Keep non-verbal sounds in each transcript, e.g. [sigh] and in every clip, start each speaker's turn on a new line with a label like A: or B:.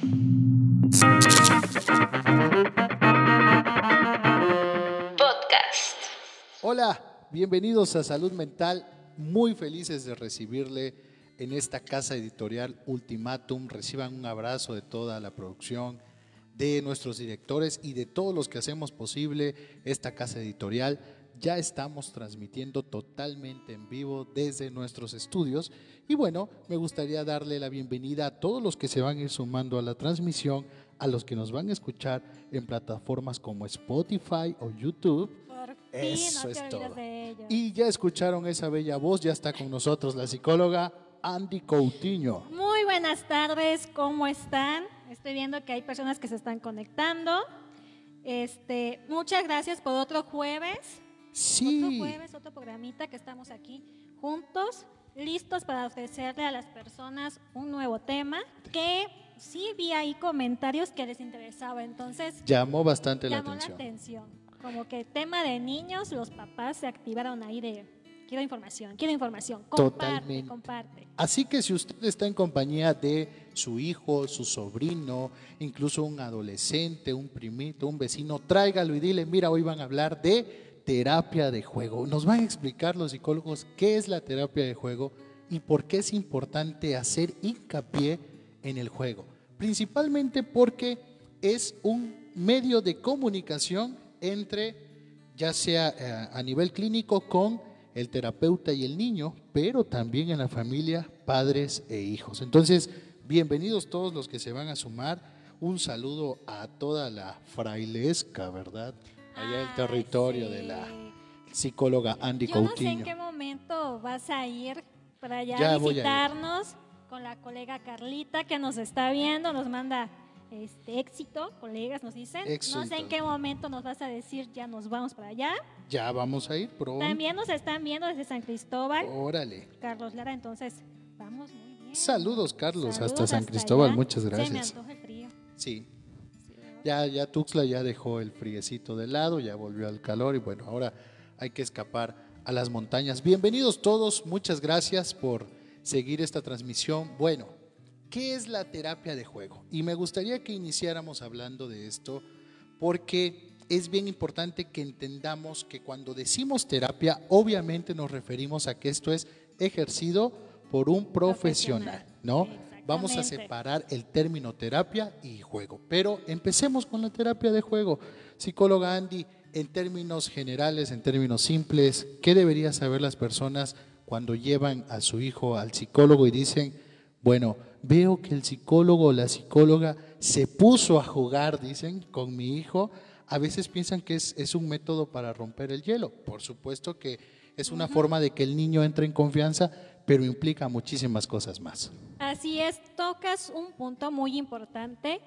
A: Podcast.
B: Hola, bienvenidos a Salud Mental. Muy felices de recibirle en esta casa editorial Ultimatum. Reciban un abrazo de toda la producción, de nuestros directores y de todos los que hacemos posible esta casa editorial. Ya estamos transmitiendo totalmente en vivo desde nuestros estudios y bueno, me gustaría darle la bienvenida a todos los que se van a ir sumando a la transmisión, a los que nos van a escuchar en plataformas como Spotify o YouTube.
C: Por
B: Eso
C: no
B: es todo.
C: de ello.
B: Y ya escucharon esa bella voz, ya está con nosotros la psicóloga Andy Coutinho.
C: Muy buenas tardes, ¿cómo están? Estoy viendo que hay personas que se están conectando. Este, muchas gracias por otro jueves. Otro
B: Sí,
C: jueves, otro programita que estamos aquí juntos, listos para ofrecerle a las personas un nuevo tema que sí vi ahí comentarios que les interesaba, entonces
B: llamó bastante la
C: llamó la
B: atención.
C: atención. Como que tema de niños, los papás se activaron ahí de quiero información, quiero información, comparte,
B: Totalmente.
C: comparte.
B: Así que si usted está en compañía de su hijo, su sobrino, incluso un adolescente, un primito, un vecino, tráigalo y dile, mira, hoy van a hablar de terapia de juego. Nos van a explicar los psicólogos qué es la terapia de juego y por qué es importante hacer hincapié en el juego. Principalmente porque es un medio de comunicación entre, ya sea eh, a nivel clínico, con el terapeuta y el niño, pero también en la familia, padres e hijos. Entonces, bienvenidos todos los que se van a sumar. Un saludo a toda la frailesca, ¿verdad? Allá
C: Ay,
B: el territorio
C: sí.
B: de la psicóloga Andy
C: Yo no sé en
B: Coutinho.
C: qué momento vas a ir para allá
B: Ya
C: a visitarnos con la colega Carlita que nos está viendo, nos manda este éxito, colegas nos dicen. No sé
B: Éxito.
C: en qué momento nos vas a decir ya nos vamos para allá.
B: Ya vamos a ir pronto.
C: También nos están viendo desde San Cristóbal,
B: Órale.
C: Carlos Lara, entonces vamos muy bien.
B: Saludos, Carlos, hasta
C: Saludos
B: San Cristóbal.
C: allá.
B: Muchas
C: Se me
B: gracias.
C: antoja el frío.
B: Sí. Ya, ya Tuxtla ya dejó el friecito de lado, ya volvió al calor y bueno, ahora hay que escapar a las montañas. Bienvenidos todos, muchas gracias por seguir esta transmisión. Bueno, ¿qué es la terapia de juego? Y me gustaría que iniciáramos hablando de esto porque es bien importante que entendamos que cuando decimos terapia, obviamente nos referimos a que esto es ejercido por un Profesional. ¿no? Vamos a separar el término terapia y juego. Pero empecemos con la terapia de juego. Psicóloga Andy, en términos generales, en términos simples, ¿qué deberían saber las personas cuando llevan a su hijo al psicólogo y dicen, bueno, veo que el psicólogo o la psicóloga se puso a jugar, dicen, con mi hijo? A veces piensan que es, es un método para romper el hielo. Por supuesto que es una forma de que el niño entre en confianza, pero implica muchísimas cosas más.
C: Así es, tocas un punto muy importante.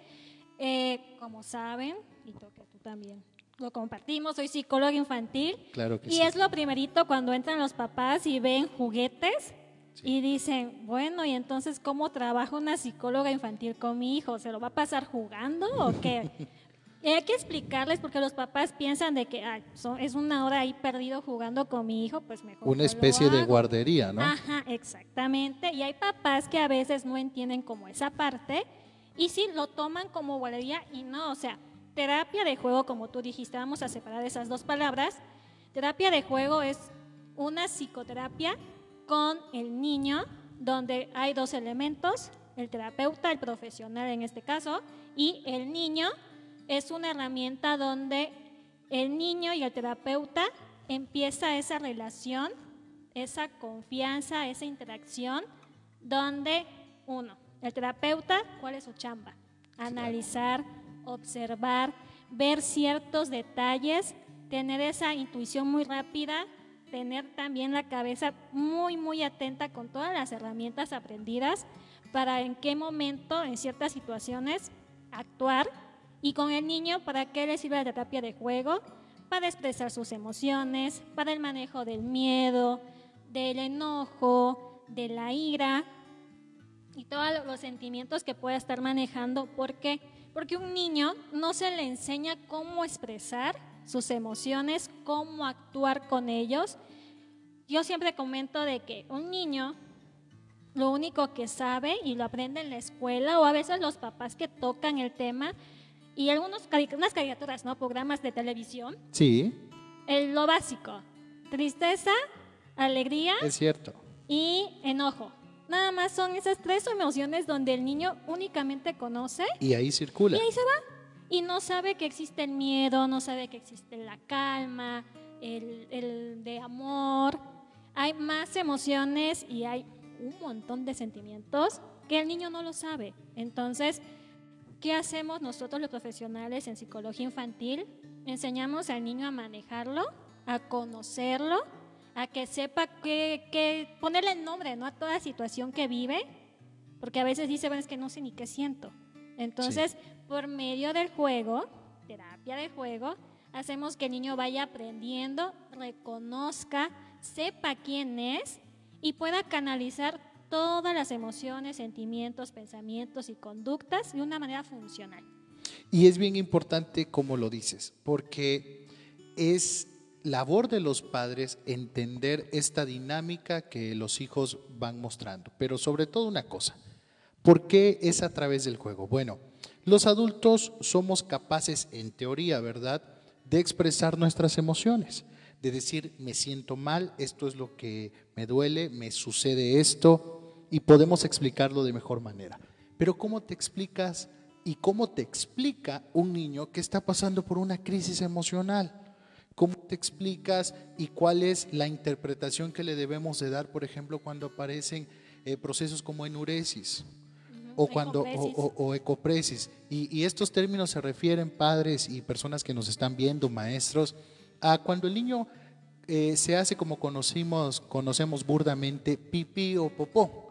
C: Eh, como saben, y toca tú también, lo compartimos, soy psicóloga infantil.
B: Claro que
C: y
B: sí.
C: es lo primerito cuando entran los papás y ven juguetes y dicen, bueno, ¿y entonces cómo trabaja una psicóloga infantil con mi hijo? ¿Se lo va a pasar jugando o qué? [laughs] Y hay que explicarles porque los papás piensan de que "Ay, son- es una hora ahí perdido jugando con mi hijo, pues mejor.
B: Una especie de
C: hago".
B: guardería, ¿no?
C: Ajá, exactamente. Y hay papás que a veces no entienden como esa parte y sí lo toman como guardería y no, o sea, terapia de juego, como tú dijiste, vamos a separar esas dos palabras. Terapia de juego es una psicoterapia con el niño, donde hay dos elementos, el terapeuta, el profesional en este caso, y el niño es una herramienta donde el niño y el terapeuta empieza esa relación, esa confianza, esa interacción, donde uno, el terapeuta, ¿cuál es su chamba? Analizar, observar, ver ciertos detalles, tener esa intuición muy rápida, tener también la cabeza muy, muy atenta con todas las herramientas aprendidas para en qué momento, en ciertas situaciones, actuar. Y con el niño, ¿para qué le sirve la terapia de juego? Para expresar sus emociones, para el manejo del miedo, del enojo, de la ira y todos los sentimientos que pueda estar manejando. ¿Por qué? Porque un niño no se le enseña cómo expresar sus emociones, cómo actuar con ellos. Yo siempre comento de que un niño lo único que sabe y lo aprende en la escuela o a veces los papás que tocan el tema y algunos unas caricaturas, ¿no? Programas de televisión.
B: Sí.
C: El, lo básico. Tristeza, alegría.
B: Es cierto.
C: Y enojo. Nada más son esas tres emociones donde el niño únicamente conoce.
B: Y ahí circula.
C: Y ahí se va. Y no sabe que existe el miedo, no sabe que existe la calma, el, el de amor. Hay más emociones y hay un montón de sentimientos que el niño no lo sabe. Entonces, ¿qué hacemos nosotros los profesionales en psicología infantil? Enseñamos al niño a manejarlo, a conocerlo, a que sepa que, que ponerle nombre ¿no? a toda situación que vive, porque a veces dice, bueno, es que no sé ni qué siento. Entonces, por medio del juego, terapia de juego, hacemos que el niño vaya aprendiendo, reconozca, sepa quién es y pueda canalizar todas las emociones, sentimientos, pensamientos y conductas de una manera funcional.
B: Y es bien importante como lo dices, porque es labor de los padres entender esta dinámica que los hijos van mostrando, pero sobre todo una cosa, ¿por qué es a través del juego? Bueno, los adultos somos capaces, en teoría, ¿verdad?, de expresar nuestras emociones, de decir, me siento mal, esto es lo que me duele, me sucede esto, y podemos explicarlo de mejor manera. Pero ¿cómo te explicas y cómo te explica un niño que está pasando por una crisis emocional? ¿Cómo te explicas y cuál es la interpretación que le debemos de dar, por ejemplo, cuando aparecen eh, procesos como enuresis? o cuando o, ecopresis. Y, y, estos términos se refieren, padres y personas que nos están viendo, maestros, a cuando el niño eh, se hace como conocimos, conocemos burdamente, pipí o popó,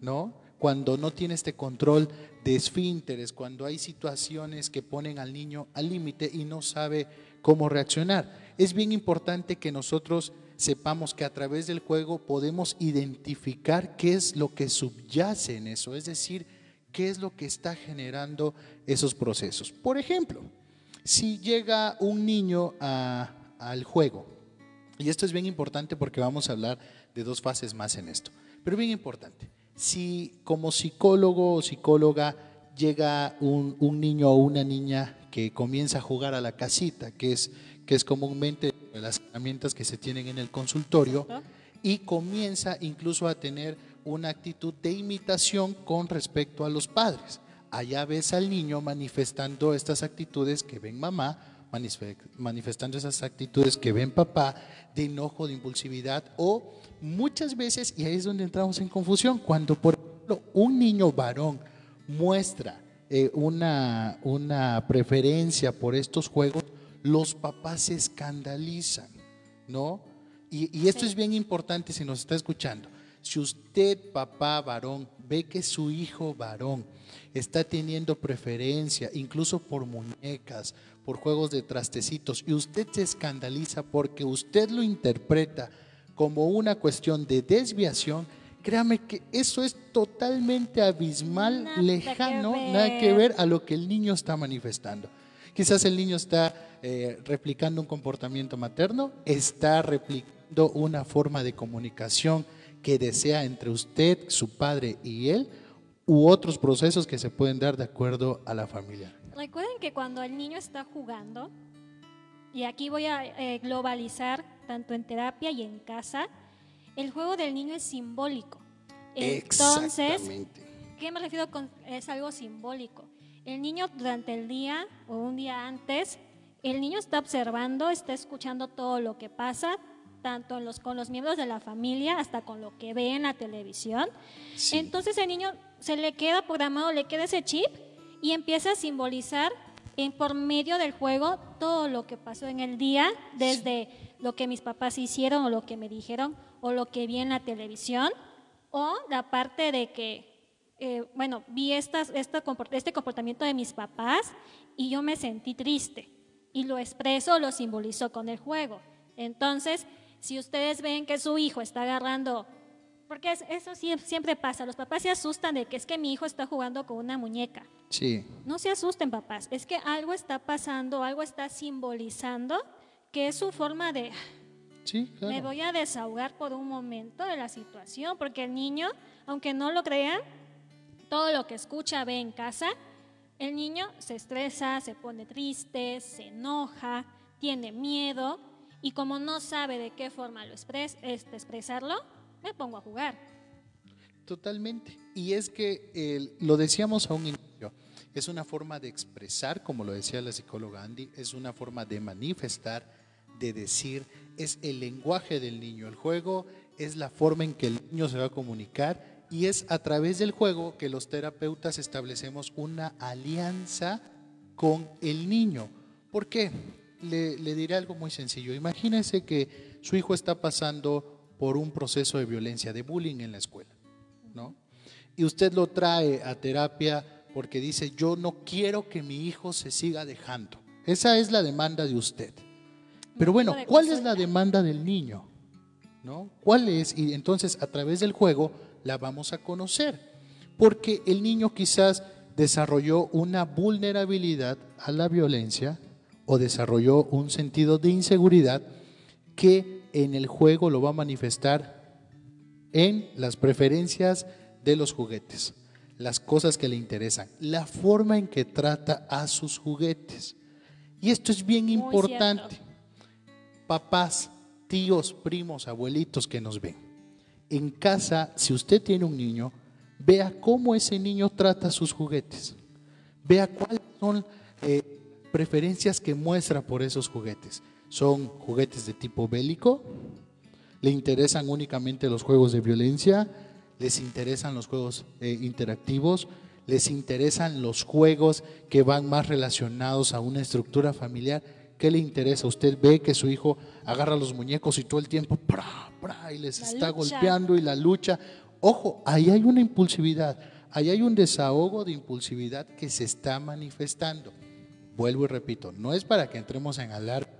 B: ¿no? Cuando no tiene este control de esfínteres, cuando hay situaciones que ponen al niño al límite y no sabe cómo reaccionar. Es bien importante que nosotros sepamos que a través del juego podemos identificar qué es lo que subyace en eso, es decir, qué es lo que está generando esos procesos. Por ejemplo, si llega un niño al juego, y esto es bien importante porque vamos a hablar de dos fases más en esto, pero bien importante, si como psicólogo o psicóloga llega un, un niño o una niña que comienza a jugar a la casita, que es que es comúnmente las herramientas que se tienen en el consultorio, y comienza incluso a tener una actitud de imitación con respecto a los padres. Allá ves al niño manifestando estas actitudes que ven mamá, manifestando esas actitudes que ven papá, de enojo, de impulsividad, o muchas veces, y ahí es donde entramos en confusión, cuando por ejemplo un niño varón muestra eh, una, una preferencia por estos juegos, los papás se escandalizan, ¿no? Y, esto es bien importante si nos está escuchando. Si usted, papá varón, ve que su hijo varón está teniendo preferencia, incluso por muñecas, por juegos de trastecitos, y usted se escandaliza porque usted lo interpreta como una cuestión de desviación, créame que eso es totalmente abismal, lejano, nada que ver a lo que el niño está manifestando. Quizás el niño está eh, replicando un comportamiento materno, está replicando una forma de comunicación que desea entre usted, su padre y él, u otros procesos que se pueden dar de acuerdo a la familia.
C: Recuerden que cuando el niño está jugando, y aquí voy a eh, globalizar tanto en terapia y en casa, el juego del niño es simbólico. Entonces, ¿qué me refiero con es algo simbólico? El niño durante el día o un día antes, el niño está observando, está escuchando todo lo que pasa, tanto los, con los miembros de la familia hasta con lo que ve en la televisión. Entonces el niño se le queda programado, le queda ese chip y empieza a simbolizar en, por medio del juego todo lo que pasó en el día, desde lo que mis papás hicieron o lo que me dijeron o lo que vi en la televisión, o la parte de que eh, bueno, vi esta, este comportamiento de mis papás y yo me sentí triste y lo expreso, lo simbolizo con el juego. Entonces, si ustedes ven que su hijo está agarrando, porque eso siempre pasa, los papás se asustan de que es que mi hijo está jugando con una muñeca.
B: Sí.
C: No se asusten, papás, es que algo está pasando, algo está simbolizando que es su forma de
B: Sí, claro.
C: Me voy a desahogar por un momento de la situación, porque el niño, aunque no lo crean, todo lo que escucha, ve en casa, el niño se estresa, se pone triste, se enoja, tiene miedo y como no sabe de qué forma lo expres este, expresarlo, me pongo a jugar.
B: Totalmente. Y es que lo decíamos a un inicio, es una forma de expresar, como lo decía la psicóloga Andy, es una forma de manifestar, de decir, es el lenguaje del niño. El juego es la forma en que el niño se va a comunicar y es a través del juego que los terapeutas establecemos una alianza con el niño. ¿Por qué? Le, le diré algo muy sencillo. Imagínese que su hijo está pasando por un proceso de violencia, de bullying en la escuela, ¿no? Y usted lo trae a terapia porque dice, yo no quiero que mi hijo se siga dejando. Esa es la demanda de usted. Pero bueno, ¿cuál es la demanda del niño? ¿No? ¿Cuál es? Y entonces a través del juego la vamos a conocer. Porque el niño quizás desarrolló una vulnerabilidad a la violencia o desarrolló un sentido de inseguridad que en el juego lo va a manifestar en las preferencias de los juguetes, las cosas que le interesan, la forma en que trata a sus juguetes. Y esto es bien
C: Muy
B: importante.
C: cierto.
B: Papás, tíos, primos, abuelitos que nos ven. En casa, si usted tiene un niño, vea cómo ese niño trata sus juguetes. Vea cuáles son eh, preferencias que muestra por esos juguetes. ¿Son juguetes de tipo bélico? ¿Le interesan únicamente los juegos de violencia? ¿Les interesan los juegos eh, interactivos? ¿Les interesan los juegos que van más relacionados a una estructura familiar? ¿Qué le interesa? Usted ve que su hijo agarra los muñecos y todo el tiempo ¡pra, pra! y les
C: La
B: está
C: lucha.
B: golpeando y la lucha. Ojo, ahí hay una impulsividad, ahí hay un desahogo de impulsividad que se está manifestando. Vuelvo y repito, no es para que entremos en alarma,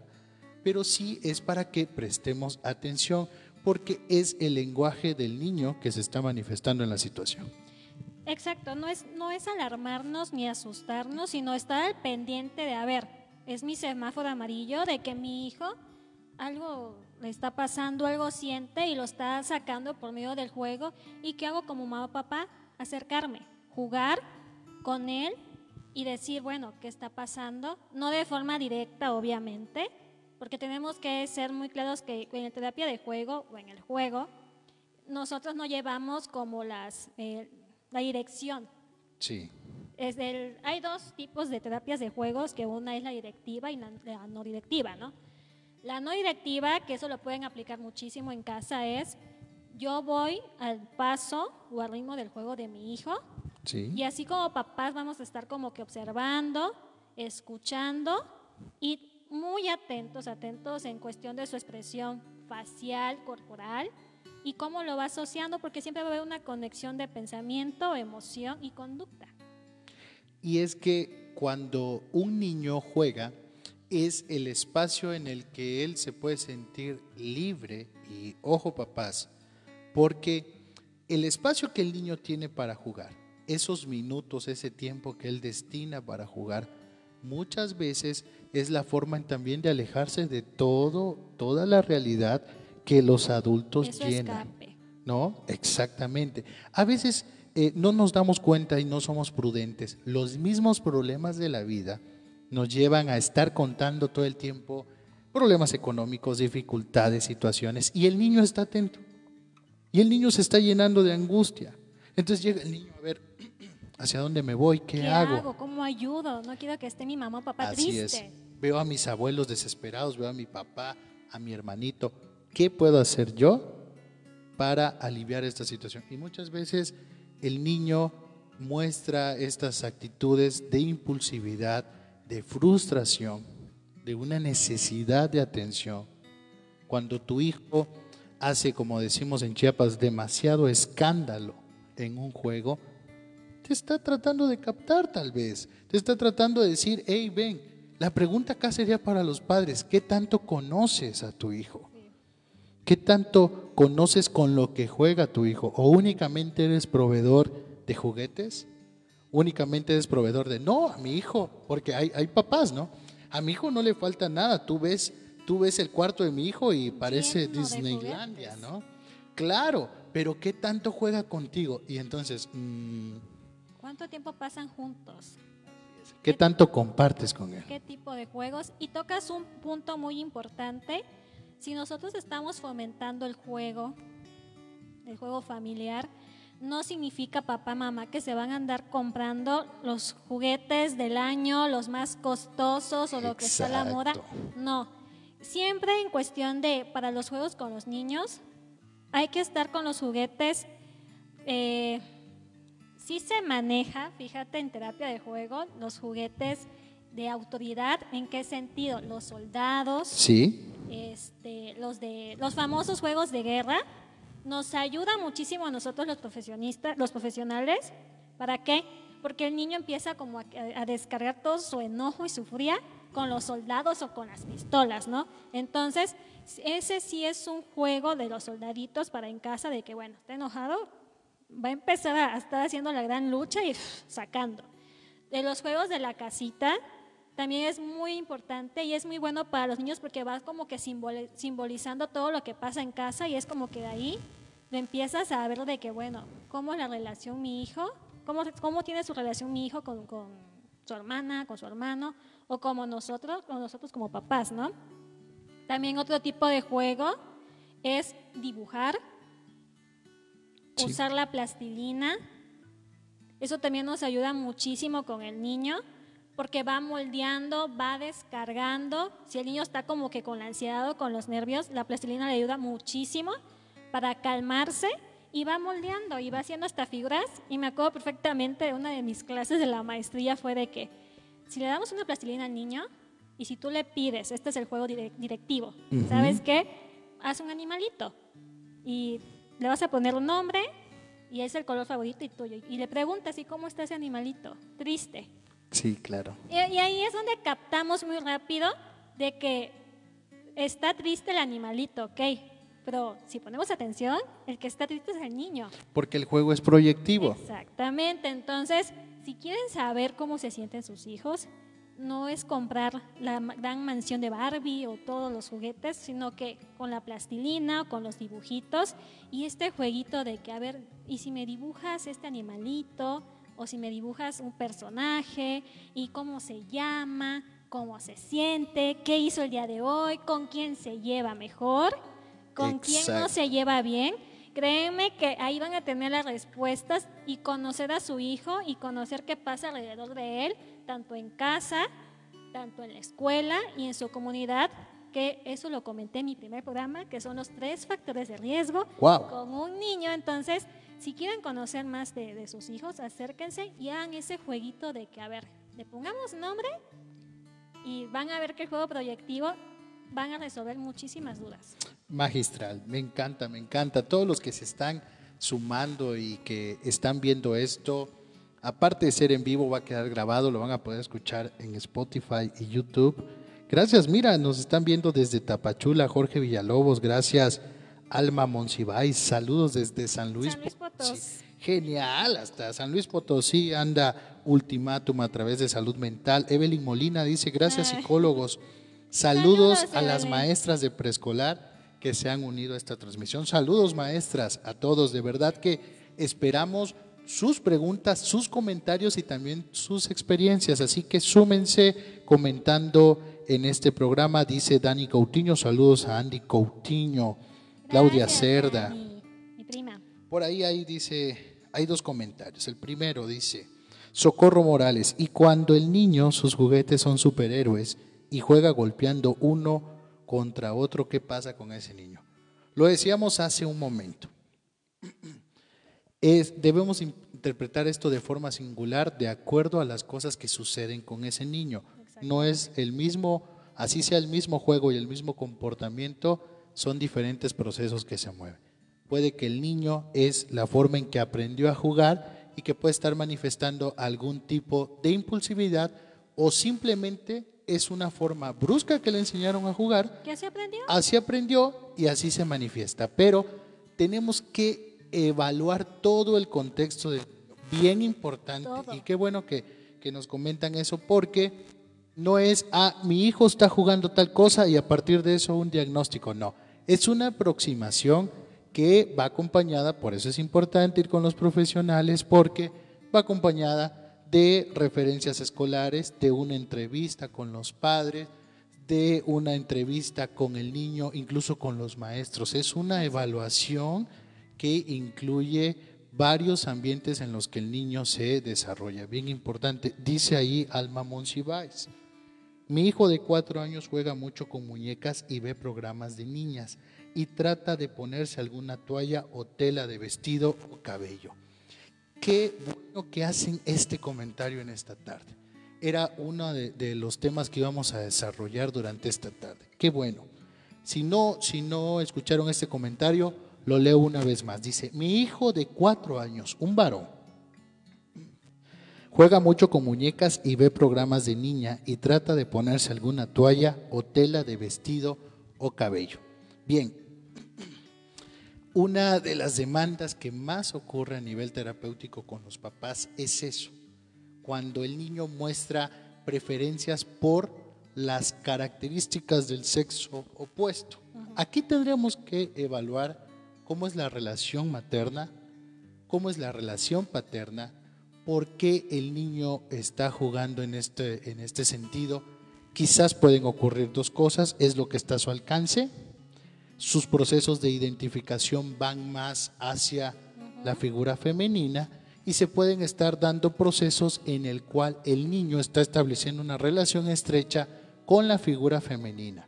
B: pero sí es para que prestemos atención, porque es el lenguaje del niño que se está manifestando en la situación.
C: Exacto, no es, no es alarmarnos ni asustarnos, sino estar al pendiente de, a ver, es mi semáforo amarillo de que mi hijo algo le está pasando, algo siente y lo está sacando por medio del juego. ¿Y qué hago como mamá o papá? Acercarme, jugar con él y decir, bueno, ¿qué está pasando? No de forma directa, obviamente, porque tenemos que ser muy claros que en la terapia de juego o en el juego, nosotros no llevamos como las, eh, la dirección.
B: Sí,
C: Es del- hay dos tipos de terapias de juegos, que una es la directiva y la, la no directiva, ¿no? La no directiva, que eso lo pueden aplicar muchísimo en casa, es yo voy al paso o al ritmo del juego de mi hijo
B: sí.
C: y así como papás vamos a estar como que observando, escuchando y muy atentos, atentos en cuestión de su expresión facial, corporal y cómo lo va asociando, porque siempre va a haber una conexión de pensamiento, emoción y conducta.
B: Y es que cuando un niño juega, es el espacio en el que él se puede sentir libre y ojo papás, porque el espacio que el niño tiene para jugar, esos minutos, ese tiempo que él destina para jugar, muchas veces es la forma también de alejarse de todo, toda la realidad que los adultos
C: Eso
B: llenan.
C: escape.
B: ¿no? Exactamente. A veces eh, no nos damos cuenta y no somos prudentes. Los mismos problemas de la vida nos llevan a estar contando todo el tiempo problemas económicos, dificultades, situaciones, y el niño está atento. Y el niño se está llenando de angustia. Entonces llega el niño a ver, [clears throat] ¿hacia dónde me voy? ¿Qué,
C: ¿Qué,
B: hago?
C: hago? ¿Cómo ayudo? No quiero que esté mi mamá o papá
B: Así
C: triste.
B: es. Veo a mis abuelos desesperados, veo a mi papá, a mi hermanito. ¿Qué puedo hacer yo para aliviar esta situación? Y muchas veces el niño muestra estas actitudes de impulsividad, de frustración, de una necesidad de atención. Cuando tu hijo hace, como decimos en Chiapas, demasiado escándalo en un juego, te está tratando de captar tal vez, te está tratando de decir, hey, ven, la pregunta acá sería para los padres, ¿qué tanto conoces a tu hijo? ¿Qué tanto conoces con lo que juega tu hijo? ¿O únicamente eres proveedor de juguetes? ¿Únicamente eres proveedor de, no, a mi hijo, porque hay, hay papás, ¿no? A mi hijo no le falta nada, tú ves, tú ves el cuarto de mi hijo y parece Disneylandia. ¿no? Claro, pero ¿qué tanto juega contigo? Y entonces, mm,
C: ¿Cuánto tiempo pasan juntos?
B: ¿Qué tanto compartes con él?
C: ¿Qué tipo de juegos? Y tocas un punto muy importante. Si nosotros estamos fomentando el juego, el juego familiar, no significa papá, mamá que se van a andar comprando los juguetes del año, los más costosos o lo que está la moda. No, siempre en cuestión de, para los juegos con los niños, hay que estar con los juguetes. Eh, sí se maneja, fíjate, en terapia de juego, los juguetes de autoridad. ¿En qué sentido? Los soldados,
B: Sí,
C: este, los de los famosos juegos de guerra nos ayuda muchísimo a nosotros los profesionistas, los profesionales. ¿Para qué? Porque el niño empieza como a, a descargar todo su enojo y su furia con los soldados o con las pistolas, ¿no? Entonces, ese sí es un juego de los soldaditos para en casa de que, bueno, está enojado, va a empezar a estar haciendo la gran lucha y sacando. De los juegos de la casita, también es muy importante y es muy bueno para los niños porque va como que simbolizando todo lo que pasa en casa y es como que de ahí le empiezas a ver de que, bueno, cómo es la relación mi hijo, cómo, cómo tiene su relación mi hijo con, con su hermana, con su hermano o como nosotros, con nosotros como papás, ¿no? También otro tipo de juego es dibujar,
B: Sí.
C: usar la plastilina. Eso también nos ayuda muchísimo con el niño porque va moldeando, va descargando. Si el niño está como que con la ansiedad o con los nervios, la plastilina le ayuda muchísimo para calmarse y va moldeando y va haciendo hasta figuras. Y me acuerdo perfectamente, una de mis clases de la maestría fue de que si le damos una plastilina al niño y si tú le pides, este es el juego direc- directivo,
B: Ujú.
C: ¿sabes qué? Haz un animalito y le vas a poner un nombre y es el color favorito y tuyo. Y le preguntas, ¿y cómo está ese animalito? Triste.
B: sí, claro.
C: Y, y ahí es donde captamos muy rápido de que está triste el animalito, ok. Pero si ponemos atención, el que está triste es el niño.
B: Porque el juego es proyectivo.
C: Exactamente. Entonces, si quieren saber cómo se sienten sus hijos, no es comprar la gran mansión de Barbie o todos los juguetes, sino que con la plastilina o con los dibujitos y este jueguito de que, a ver, ¿y si me dibujas este animalito? O si me dibujas un personaje y cómo se llama, cómo se siente, qué hizo el día de hoy, con quién se lleva mejor, con quién no se lleva bien. Créeme que ahí van a tener las respuestas y conocer a su hijo y conocer qué pasa alrededor de él, tanto en casa, tanto en la escuela y en su comunidad, que eso lo comenté en mi primer programa, que son los tres factores de riesgo
B: Wow.
C: con un niño. Entonces, si quieren conocer más de, de sus hijos, acérquense y hagan ese jueguito de que, a ver, le pongamos nombre y van a ver que el juego proyectivo van a resolver muchísimas dudas.
B: Magistral, me encanta, me encanta. Todos los que se están sumando y que están viendo esto, aparte de ser en vivo, va a quedar grabado, lo van a poder escuchar en Spotify y YouTube. Gracias, mira, nos están viendo desde Tapachula, Jorge Villalobos, gracias, Alma Monsiváis, saludos desde San Luis,
C: San Luis Potosí.
B: Sí, Genial, hasta San Luis Potosí anda ultimátum a través de salud mental. Evelyn Molina dice, gracias
C: Ay.
B: psicólogos. [laughs] Saludos,
C: Saludos,
B: a las maestras de preescolar que se han unido a esta transmisión. Saludos maestras a todos, de verdad que esperamos sus preguntas, sus comentarios y también sus experiencias. Así que súmense comentando en este programa, dice Dani Coutinho. Saludos a Andy Coutinho, Claudia Cerda.
C: Mi, mi prima.
B: Por ahí, ahí dice, hay dos comentarios. El primero dice, Socorro Morales, y cuando el niño, sus juguetes son superhéroes y juega golpeando uno contra otro, ¿qué pasa con ese niño? Lo decíamos hace un momento. Es, debemos interpretar esto de forma singular de acuerdo a las cosas que suceden con ese niño. No es el mismo, así sea el mismo juego y el mismo comportamiento, son diferentes procesos que se mueven. Puede que el niño es la forma en que aprendió a jugar y que puede estar manifestando algún tipo de impulsividad o simplemente es una forma brusca que le enseñaron a jugar
C: ¿Qué se aprendió?
B: Así aprendió y así se manifiesta. Pero tenemos que evaluar todo el contexto de bien importante
C: Todo.
B: y qué bueno que, que nos comentan eso porque No es, ah, mi hijo está jugando tal cosa y a partir de eso un diagnóstico. No, es una aproximación que va acompañada, por eso es importante ir con los profesionales, porque va acompañada de referencias escolares, de una entrevista con los padres, de una entrevista con el niño, incluso con los maestros. Es una evaluación que incluye varios ambientes en los que el niño se desarrolla. Bien importante, dice ahí Alma Monsiváis. Mi hijo de cuatro años juega mucho con muñecas y ve programas de niñas y trata de ponerse alguna toalla o tela de vestido o cabello. Qué bueno que hacen este comentario en esta tarde. Era uno de, los temas que íbamos a desarrollar durante esta tarde. Qué bueno. Si no, si no escucharon este comentario, lo leo una vez más. Dice, mi hijo de cuatro años, un varón, juega mucho con muñecas y ve programas de niña y trata de ponerse alguna toalla o tela de vestido o cabello. Bien, una de las demandas que más ocurre a nivel terapéutico con los papás es eso, cuando el niño muestra preferencias por las características del sexo opuesto. Aquí tendríamos que evaluar cómo es la relación materna, cómo es la relación paterna, por qué el niño está jugando en este, en este sentido. Quizás pueden ocurrir dos cosas, es lo que está a su alcance, sus procesos de identificación van más hacia la figura femenina y se pueden estar dando procesos en el cual el niño está estableciendo una relación estrecha con la figura femenina.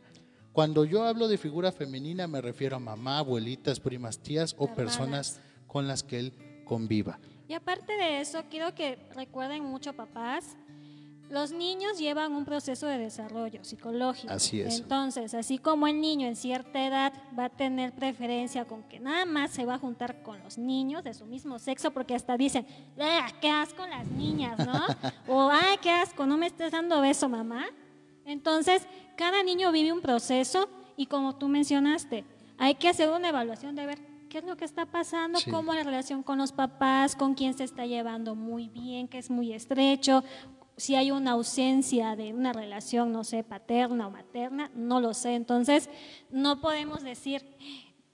B: Cuando yo hablo de figura femenina me refiero a mamá, abuelitas, primas, tías o personas con las que él conviva.
C: Y aparte de eso, quiero que recuerden mucho papás los niños llevan un proceso de desarrollo psicológico.
B: Así es.
C: Entonces, así como el niño en cierta edad va a tener preferencia con que nada más se va a juntar con los niños de su mismo sexo, porque hasta dicen, ¡ah, qué asco las niñas, ¿no? [laughs] o, ¡ay, qué asco, no me estés dando beso, mamá! Entonces, cada niño vive un proceso y como tú mencionaste, hay que hacer una evaluación de ver qué es lo que está pasando, cómo la relación con los papás, con quién se está llevando muy bien, que es muy estrecho, si hay una ausencia de una relación, no sé, paterna o materna, no lo sé. Entonces, no podemos decir,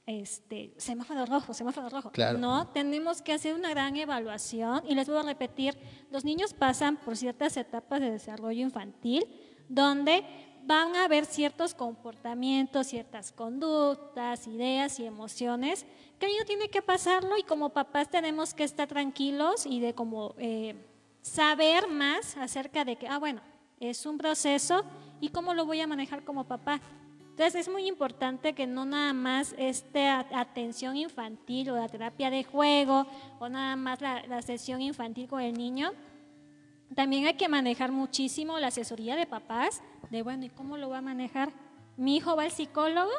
C: este, semáforo rojo, semáforo rojo. No, tenemos que hacer una gran evaluación y les voy a repetir, los niños pasan por ciertas etapas de desarrollo infantil donde van a haber ciertos comportamientos, ciertas conductas, ideas y emociones que el niño tiene que pasarlo y como papás tenemos que estar tranquilos y de como... Eh, saber más acerca de que, ah, bueno, es un proceso y cómo lo voy a manejar como papá. Entonces es muy importante que no nada más esta atención infantil o la terapia de juego o nada más la sesión infantil con el niño, también hay que manejar muchísimo la asesoría de papás, de bueno, ¿y cómo lo va a manejar? ¿Mi hijo va al psicólogo?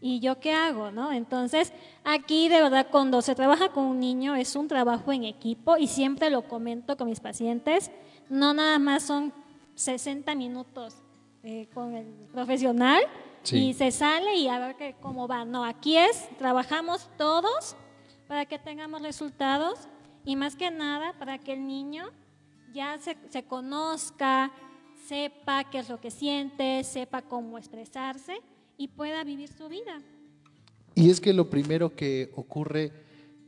C: ¿Y yo qué hago? ¿no? Entonces, aquí de verdad, cuando se trabaja con un niño es un trabajo en equipo y siempre lo comento con mis pacientes, no nada más son 60 minutos eh, con el profesional y se sale y a ver cómo va. No, aquí es, trabajamos todos para que tengamos resultados y más que nada para que el niño ya se, se conozca, sepa qué es lo que siente, sepa cómo expresarse y pueda vivir su vida.
B: Y es que lo primero que ocurre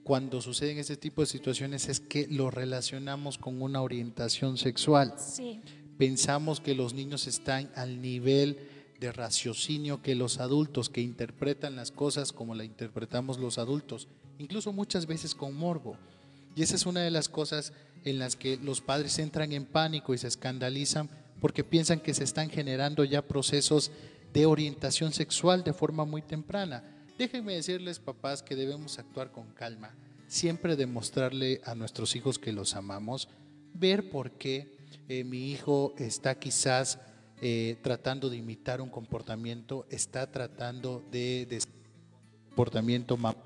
B: cuando suceden este tipo de situaciones es que lo relacionamos con una orientación sexual.
C: Sí.
B: Pensamos que los niños están al nivel de raciocinio que los adultos, que interpretan las cosas como la interpretamos los adultos, incluso muchas veces con morbo. Y esa es una de las cosas en las que los padres entran en pánico y se escandalizan porque piensan que se están generando ya procesos de orientación sexual de forma muy temprana. Déjenme decirles, papás, que debemos actuar con calma, siempre demostrarle a nuestros hijos que los amamos, ver por qué eh, mi hijo está quizás eh, tratando de imitar un comportamiento, está tratando de, de comportamiento mamá.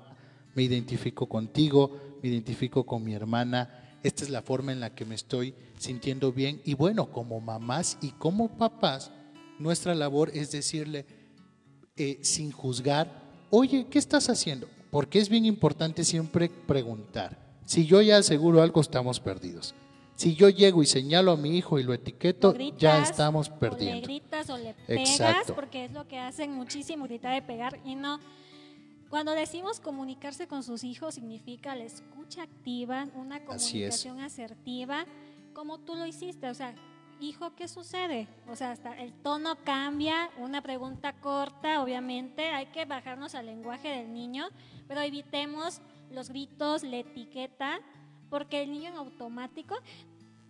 B: Me identifico contigo, me identifico con mi hermana. Esta es la forma en la que me estoy sintiendo bien. Y bueno, como mamás y como papás, nuestra labor es decirle, eh, sin juzgar, oye, ¿qué estás haciendo? Porque es bien importante siempre preguntar. Si yo ya aseguro algo, estamos perdidos. Si yo llego y señalo a mi hijo y lo etiqueto,
C: gritas,
B: ya estamos
C: O le
B: perdiendo.
C: gritas o le pegas,
B: Exacto.
C: porque es lo que hacen muchísimo, gritar y pegar. Y no. Cuando decimos comunicarse con sus hijos, significa la escucha activa, una comunicación asertiva, como tú lo hiciste. O sea, hijo, ¿qué sucede? O sea, hasta el tono cambia, una pregunta corta, obviamente, hay que bajarnos al lenguaje del niño, pero evitemos los gritos, la etiqueta, porque el niño en automático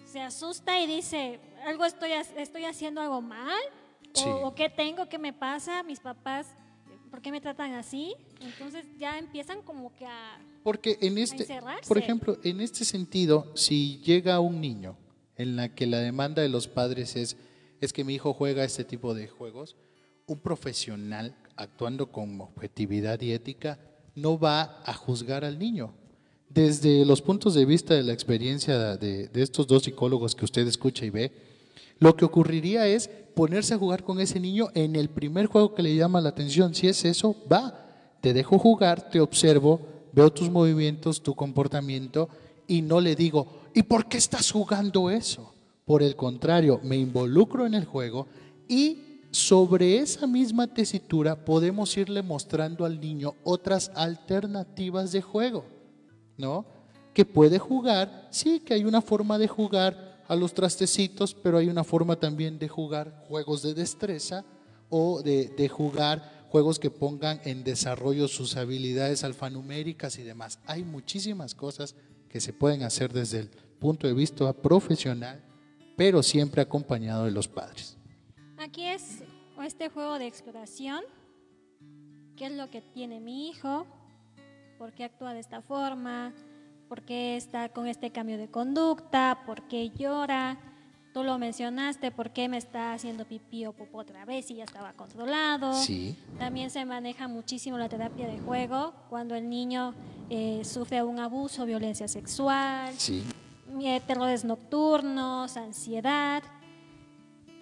C: se asusta y dice, algo estoy, estoy haciendo algo mal,
B: Sí.
C: o, o qué tengo, qué me pasa, mis papás, ¿por qué me tratan así? Entonces ya empiezan como que a...
B: Porque en este,
C: encerrarse.
B: por ejemplo, en este sentido, si llega un niño en la que la demanda de los padres es, es que mi hijo juega este tipo de juegos, un profesional actuando con objetividad y ética no va a juzgar al niño. Desde los puntos de vista de la experiencia de, de estos dos psicólogos que usted escucha y ve, lo que ocurriría es ponerse a jugar con ese niño en el primer juego que le llama la atención. Si es eso, va, te dejo jugar, te observo, veo tus movimientos, tu comportamiento y no le digo, ¿y por qué estás jugando eso? Por el contrario, me involucro en el juego y sobre esa misma tesitura podemos irle mostrando al niño otras alternativas de juego. ¿no? Que puede jugar, sí, que hay una forma de jugar a los trastecitos, pero hay una forma también de jugar juegos de destreza o de, de jugar juegos que pongan en desarrollo sus habilidades alfanuméricas y demás. Hay muchísimas cosas que se pueden hacer desde el punto de vista profesional, pero siempre acompañado de los padres.
C: Aquí es este juego de exploración, qué es lo que tiene mi hijo, por qué actúa de esta forma, por qué está con este cambio de conducta, por qué llora. Tú lo mencionaste, por qué me está haciendo pipí o popó otra vez y ya estaba controlado.
B: Sí.
C: También se maneja muchísimo la terapia de juego cuando el niño eh, sufre un abuso, violencia sexual,
B: Sí,
C: eh, terrores nocturnos, ansiedad.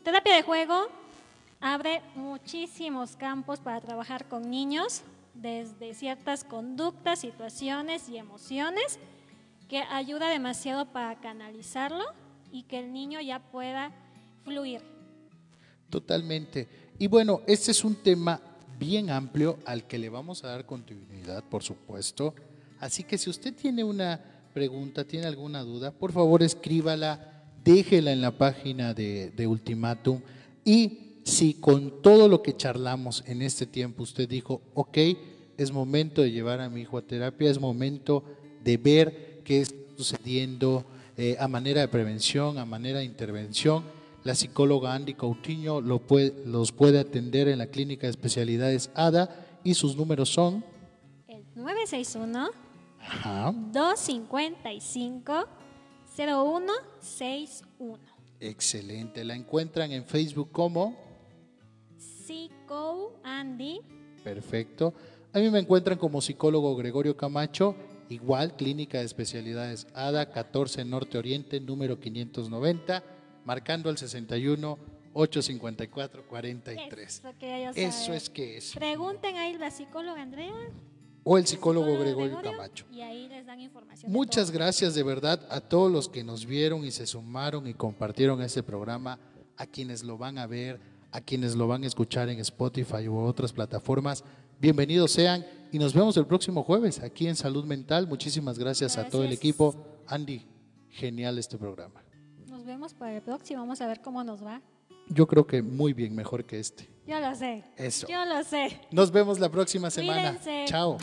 C: Terapia de juego abre muchísimos campos para trabajar con niños, desde ciertas conductas, situaciones y emociones, que ayuda demasiado para canalizarlo y que el niño ya pueda fluir.
B: Totalmente. Y bueno, este es un tema bien amplio al que le vamos a dar continuidad, por supuesto. Así que si usted tiene una pregunta, tiene alguna duda, por favor escríbala, déjela en la página de, de Ultimatum. Y si con todo lo que charlamos en este tiempo usted dijo, ok, es momento de llevar a mi hijo a terapia, es momento de ver qué está sucediendo eh, a manera de prevención, a manera de intervención, la psicóloga Andy Coutinho lo puede- los puede atender en la clínica de especialidades ADA y sus números son
C: El 961
B: ajá,
C: 255 0161.
B: excelente. La encuentran en Facebook como
C: Psico Andy.
B: perfecto. A mí me encuentran como psicólogo Gregorio Camacho, igual clínica de especialidades ADA 14 Norte Oriente número 590, marcando el 61 854 43.
C: Eso
B: Eso es que es.
C: Pregunten ahí la psicóloga Andrea.
B: O el psicólogo
C: psicólogo
B: Gregorio Camacho.
C: Y ahí les dan información.
B: Muchas gracias de verdad a todos los que nos vieron y se sumaron y compartieron este programa, a quienes lo van a ver, a quienes lo van a escuchar en Spotify u otras plataformas. Bienvenidos sean y nos vemos el próximo jueves aquí en Salud Mental. Muchísimas gracias, a todo el equipo. Andy, genial este programa.
C: Nos vemos para el próximo. Vamos a ver cómo nos va.
B: Yo creo que muy bien, mejor que este.
C: Yo lo sé.
B: Eso.
C: Yo lo sé.
B: Nos vemos la próxima semana. Chao.